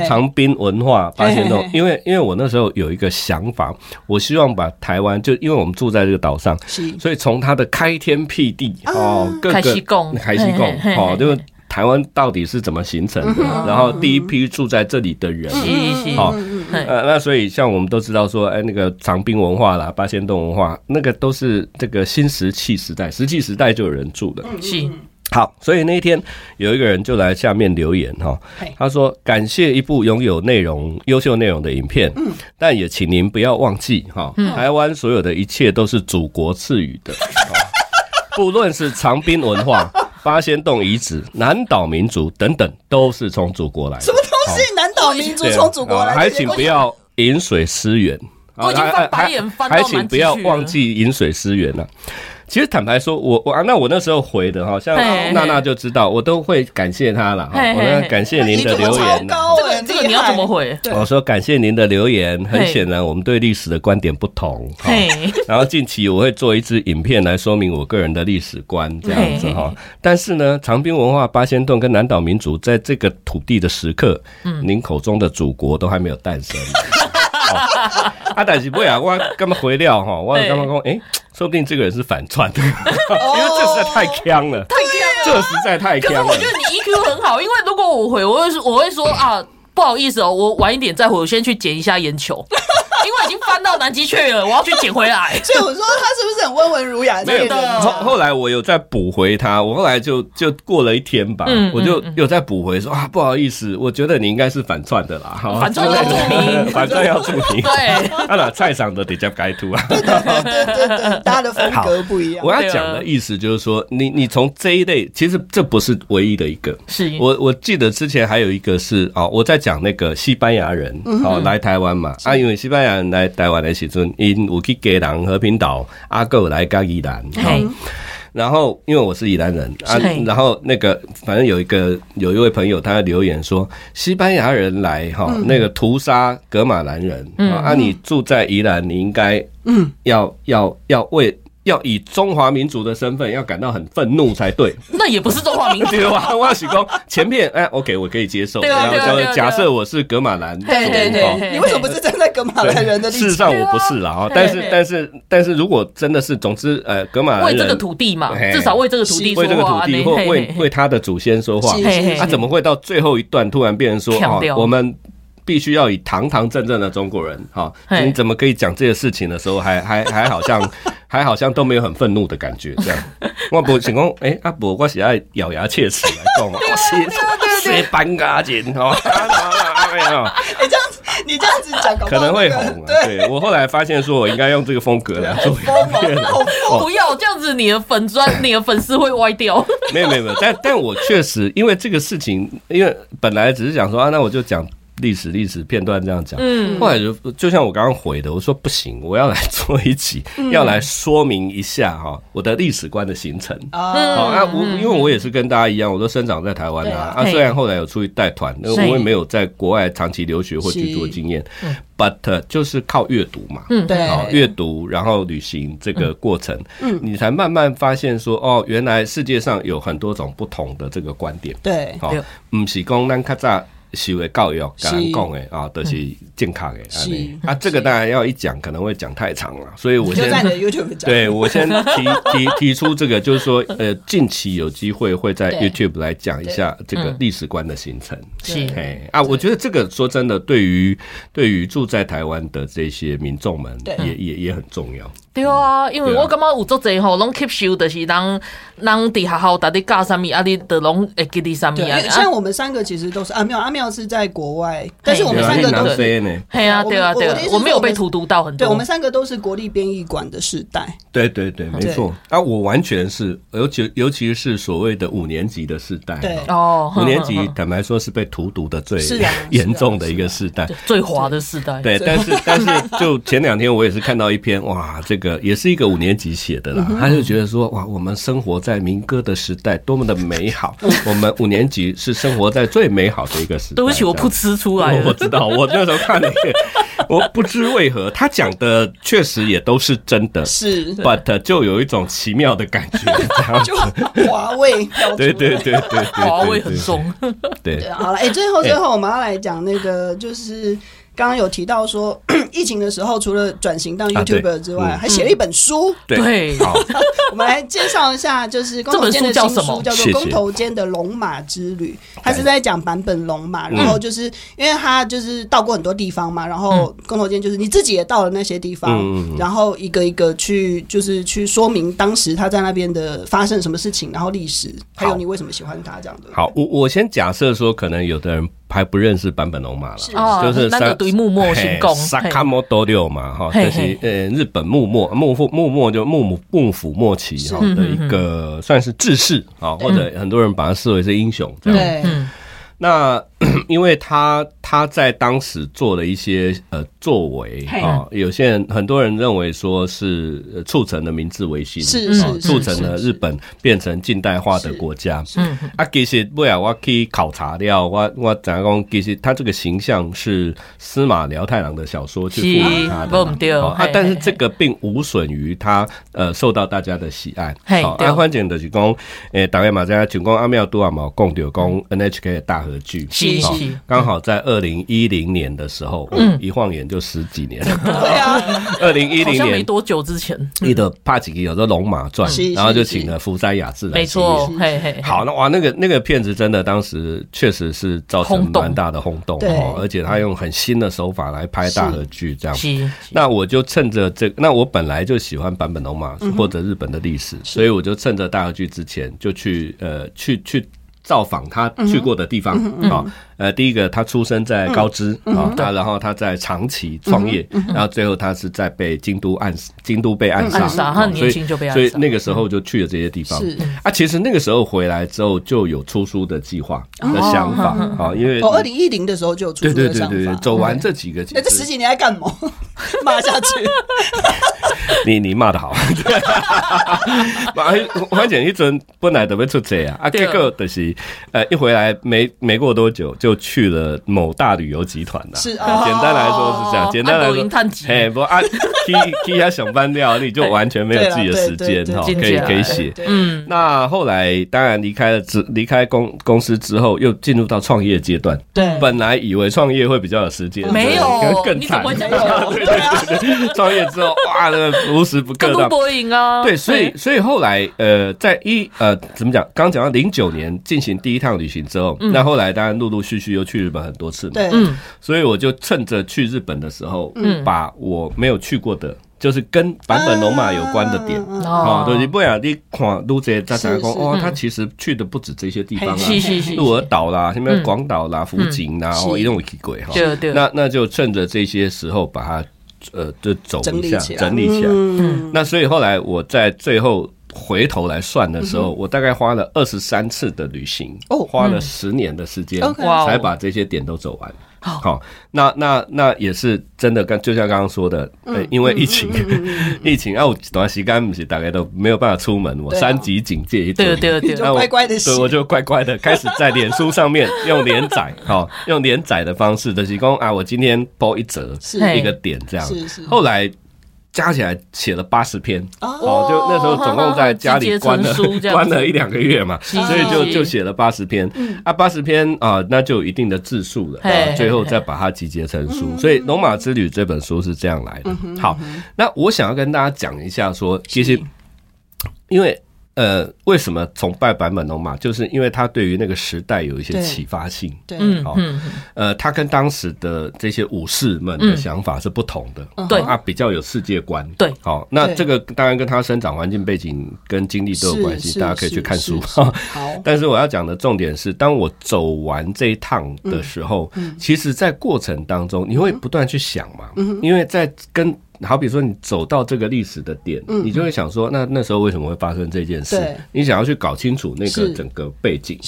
长滨文化八仙洞。因为因为我那时候有一个想法，我希望把台湾，就因为我们住在这个岛上，所以从它的开天辟地哦，各个开西贡，开西贡哦，就是台湾到底是怎么形成的？然后第一批住在这里的人，好，呃，那所以像我们都知道说，哎，那个长滨文化啦，八仙洞文化，那个都是这个新石器时代，石器时代就有人住的，是。好，所以那一天有一个人就来下面留言哈，他说感谢一部拥有内容、优秀内容的影片，但也请您不要忘记哈，台湾所有的一切都是祖国赐予的，不论是长滨文化、八仙洞遗址、南岛民族等等，都是从祖国来的。什么东西？南岛民族从祖国来？还请不要饮水思源，我已经翻白眼翻到满，还请不要忘记饮水思源了。其实坦白说，我我啊，那我那时候回的哈，像娜娜就知道，我都会感谢她了哈。我要感谢您的留言。这个你要怎么回？我说感谢您的留言，很显然我们对历史的观点不同。然后近期我会做一支影片来说明我个人的历史观这样子哈。但是呢，长滨文化、八仙洞跟南岛民族在这个土地的时刻，您口中的祖国都还没有诞生。啊，但是不啊，我干嘛回料哈？我干嘛讲？哎。说不定这个人是反串的，因为这实在太坑了，太坑了，这实在太坑了。可是我觉得你 EQ 很好，因为如果我回，我会说，我会说啊，不好意思哦，我晚一点再回，我先去捡一下烟球。因为已经翻到南极去了，我要去捡回来。所以我说他是不是很温文儒雅？没有的。后后来我有再补回他，我后来就就过了一天吧，我就有再补回说啊，不好意思，我觉得你应该是反串的啦。反串要注明，反串要注明。对，啊那菜场的比较该图啊。对对对，大家的风格不一样。我要讲的意思就是说，你你从这一类，其实这不是唯一的一个。是我我记得之前还有一个是啊，我在讲那个西班牙人哦来台湾嘛啊，因为西班牙来台湾的时阵，因有去给人和平岛、阿哥来加宜兰。然后因为我是宜兰人啊，然后那个反正有一个有一位朋友他留言说，西班牙人来哈，那个屠杀格马兰人啊，你住在宜兰，你应该嗯要要要为。要以中华民族的身份，要感到很愤怒才对。那也不是中华民族啊！我要许工前面，哎，OK，我可以接受。对啊，对啊。假设我是格马兰，对对对，你为什么不是站在格马兰人的立场？事实上我不是啦，哈。但是但是但是如果真的是，总之，呃，格马兰为这个土地嘛，至少为这个土地说话，为这个土地或为为他的祖先说话。他怎么会到最后一段突然变成说，我们？必须要以堂堂正正的中国人哈，你怎么可以讲这些事情的时候还还还好像 还好像都没有很愤怒的感觉这样？我不想讲，哎阿伯，我是爱咬牙切齿来讲，我是谁搬家钱哈？哎呀，你这样子你这样子讲，可能会红。啊对，我后来发现说我应该用这个风格来做。不要这样子，你的粉砖你的粉丝会歪掉。没有没有没有，但但我确实因为这个事情，因为本来只是想说啊，那我就讲。历史历史片段这样讲，嗯，后来就就像我刚刚回的，我说不行，我要来做一集，要来说明一下哈，我的历史观的形成。啊。啊，我因为我也是跟大家一样，我都生长在台湾啊。啊，虽然后来有出去带团，那我也没有在国外长期留学或居住的经验，but 就是靠阅读嘛，嗯，对，阅读然后旅行这个过程，嗯，你才慢慢发现说，哦，原来世界上有很多种不同的这个观点，对，好，不是讲咱较早。修的教育，刚刚讲的啊，都是健康的。是啊，这个当然要一讲，可能会讲太长了，所以我先对我先提提提出这个，就是说，呃，近期有机会会在 YouTube 来讲一下这个历史观的形成。是哎啊，我觉得这个说真的，对于对于住在台湾的这些民众们，也也也很重要。对啊，因为我感觉有足侪吼，拢吸收就是人人伫学校大家教啥物，啊，你都拢会记得啥物啊。像我们三个其实都是阿妙，阿妙是在国外，但是我们三个都是。对啊，对啊，对啊，我没有被荼毒到很多。对，我们三个都是国立编译馆的世代。对对对，没错。啊，我完全是，尤其尤其是所谓的五年级的世代。对哦，五年级坦白说是被荼毒的最 严重的一个世代，最滑的世代。对，但是 但是就前两天我也是看到一篇，哇，这个。也是一个五年级写的啦，他就觉得说哇，我们生活在民歌的时代，多么的美好。我们五年级是生活在最美好的一个时代。对不起，我不吃出来。我知道，我那时候看了一个，我不知为何他讲的确实也都是真的，是，but 就有一种奇妙的感觉，这样就华味。对对对对，华味很重。对，好了，哎，最后最后我们要来讲那个就是。刚刚有提到说，疫情的时候除了转型当 YouTuber 之外，还写了一本书。对，好，我们来介绍一下，就是这本书叫什么？叫做《公头间的龙马之旅》。他是在讲版本龙马，然后就是因为他就是到过很多地方嘛，然后公头间就是你自己也到了那些地方，然后一个一个去就是去说明当时他在那边的发生什么事情，然后历史，还有你为什么喜欢他这样的。好，我我先假设说，可能有的人。还不认识坂本龙马了，就是那个对木末行功，萨卡莫多六嘛，哈，就是呃日本幕末幕府幕末就幕幕幕府末期哈的一个算是志士啊，或者很多人把他视为是英雄这样。那 因为他他在当时做了一些呃作为啊，有些人很多人认为说是促成了明治维新，是是促成了日本变成近代化的国家。嗯，啊，其实不要我可以考察掉，我我怎样讲？其实他这个形象是司马辽太郎的小说去赋予他的啊，但是这个并无损于他呃受到大家的喜爱。好，啊，关键的是讲，诶，大家嘛在全讲阿妙都阿毛讲到讲 NHK 的大合剧，是是，刚好在二零一零年的时候，嗯，一晃眼就十几年。了。对啊，二零一零年没多久之前，你的帕吉吉有个《龙马传》，然后就请了福山雅治来。没错，嘿嘿。好，那哇，那个那个片子真的当时确实是造成蛮大的轰动，哦，而且他用很新的手法来拍大合剧，这样。那我就趁着这，那我本来就喜欢坂本龙马或者日本的历史，所以我就趁着大合剧之前就去呃去去。造访他去过的地方啊，呃，第一个他出生在高知啊，他然后他在长崎创业，然后最后他是在被京都暗京都被暗杀，他很年轻就被暗杀，所以那个时候就去了这些地方。啊，其实那个时候回来之后就有出书的计划的想法啊，因为哦，二零一零的时候就有出书的想法。对对对对，走完这几个，哎，这十几年在干嘛？骂下去。你你骂的好，我发现一阵本来都要出这啊，啊，结果就是呃一回来没没过多久就去了某大旅游集团了。是啊，简单来说是这样，简单来说，哎，不啊，去去他想搬掉，你就完全没有自己的时间哈，可以可以写。嗯，那后来当然离开了，之离开公公司之后，又进入到创业阶段。对，本来以为创业会比较有时间，没有，更惨。对对对，创业之后哇，那个无时不刻的播音啊。对，所以所以后来呃，在一呃怎么讲？刚讲到零九年进行第一趟旅行之后，那后来当然陆陆续续又去日本很多次嘛。对，所以我就趁着去日本的时候，把我没有去过的。就是跟版本龙马有关的点啊，就是不然你看陆贼在讲讲哦，他其实去的不止这些地方啊，鹿儿岛啦，什么广岛啦、福井啦，哦，一种奇怪哈。那那就趁着这些时候把它呃就走一下，整理起来。那所以后来我在最后回头来算的时候，我大概花了二十三次的旅行，花了十年的时间，才把这些点都走完。好，那那那也是真的，刚就像刚刚说的，呃，因为疫情，疫情啊，我短时间不是大概都没有办法出门，我三级警戒一对对对，就乖乖的，对，我就乖乖的开始在脸书上面用连载，好，用连载的方式，就是说啊，我今天 po 一则一个点这样，后来。加起来写了八十篇。哦，就那时候总共在家里关了关了一两个月嘛，所以就就写了八十篇啊，八十篇啊，那就有一定的字数了，最后再把它集结成书，所以《龙马之旅》这本书是这样来的。好，那我想要跟大家讲一下，说其实因为。呃，为什么崇拜坂本龙马？就是因为他对于那个时代有一些启发性。对，嗯，好，呃，他跟当时的这些武士们的想法是不同的。对，啊比较有世界观。对，好，那这个当然跟他生长环境背景跟经历都有关系，大家可以去看书。好，但是我要讲的重点是，当我走完这一趟的时候，其实，在过程当中，你会不断去想嘛，因为在跟。好比说，你走到这个历史的点，你就会想说，那那时候为什么会发生这件事？你想要去搞清楚那个整个背景。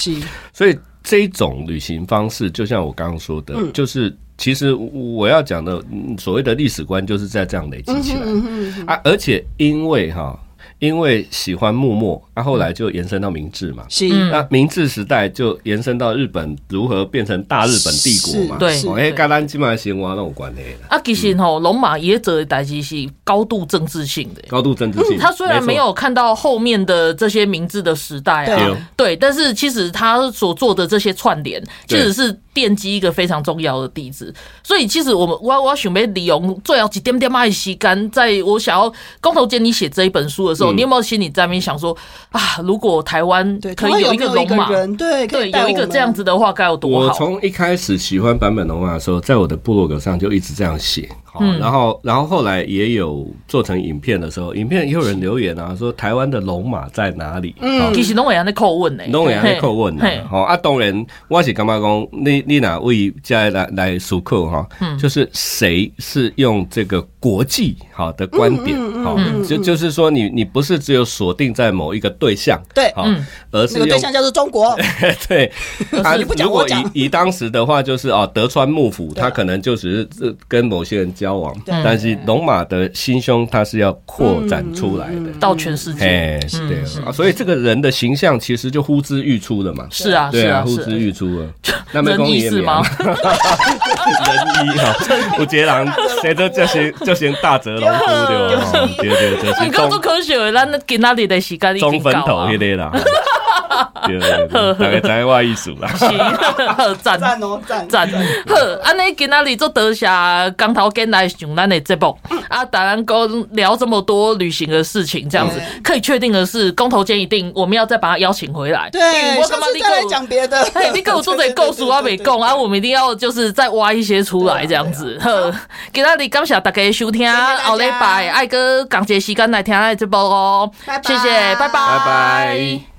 所以这一种旅行方式，就像我刚刚说的，就是其实我要讲的所谓的历史观，就是在这样累积起来啊，而且因为哈。因为喜欢幕末，那后来就延伸到明治嘛。是。那明治时代就延伸到日本如何变成大日本帝国嘛。对。哎，跟咱今嘛新闻那种关系。啊，其实吼，龙马野者的代志是高度政治性的。高度政治性。他虽然没有看到后面的这些明治的时代啊，对，但是其实他所做的这些串联，其实是奠基一个非常重要的地址。所以其实我们我我准备利用最后一点点爱时间，在我想要光头坚你写这一本书的时候。你有没有心里在那边想说啊？如果台湾可以有一个龙马，对对，有一个这样子的话，该有多好？我从一开始喜欢坂本龙马的时候，在我的部落格上就一直这样写。嗯，然后，然后后来也有做成影片的时候，影片也有人留言啊，说台湾的龙马在哪里？嗯，其实拢会安尼叩问呢，拢会安尼叩问呢。好啊，当然我是感觉讲，你你哪位再来来熟客哈？就是谁是用这个国际好的观点？好，就就是说，你你不是只有锁定在某一个对象，对，好，而是对象叫做中国。对，啊，如果以以当时的话，就是哦，德川幕府，他可能就只是跟某些人。交往，但是龙马的心胸它是要扩展出来的，到全世界。哎，是的啊，所以这个人的形象其实就呼之欲出了嘛。是啊，对啊，呼之欲出了。那没意思吗？仁义哈，有杰郎谁都叫先叫先大泽龙夫对吧？对对对，你讲做科学，咱给那里的。对对对，大概在外艺术啦。好 赞赞哦赞赞。好，安尼今仔日做得下刚头跟来上咱的节目啊，当然讲聊这么多旅行的事情，这样子可以确定的是，工头间一定我们要再把他邀请回来。对，我干嘛你再来讲别的？嘿，你跟我做这故事我没讲啊，我们一定要就是再挖一些出来，这样子。呵，今仔日感谢大家收听，后礼拜爱哥讲些时间来听咱的节目哦。谢谢，拜拜。拜拜。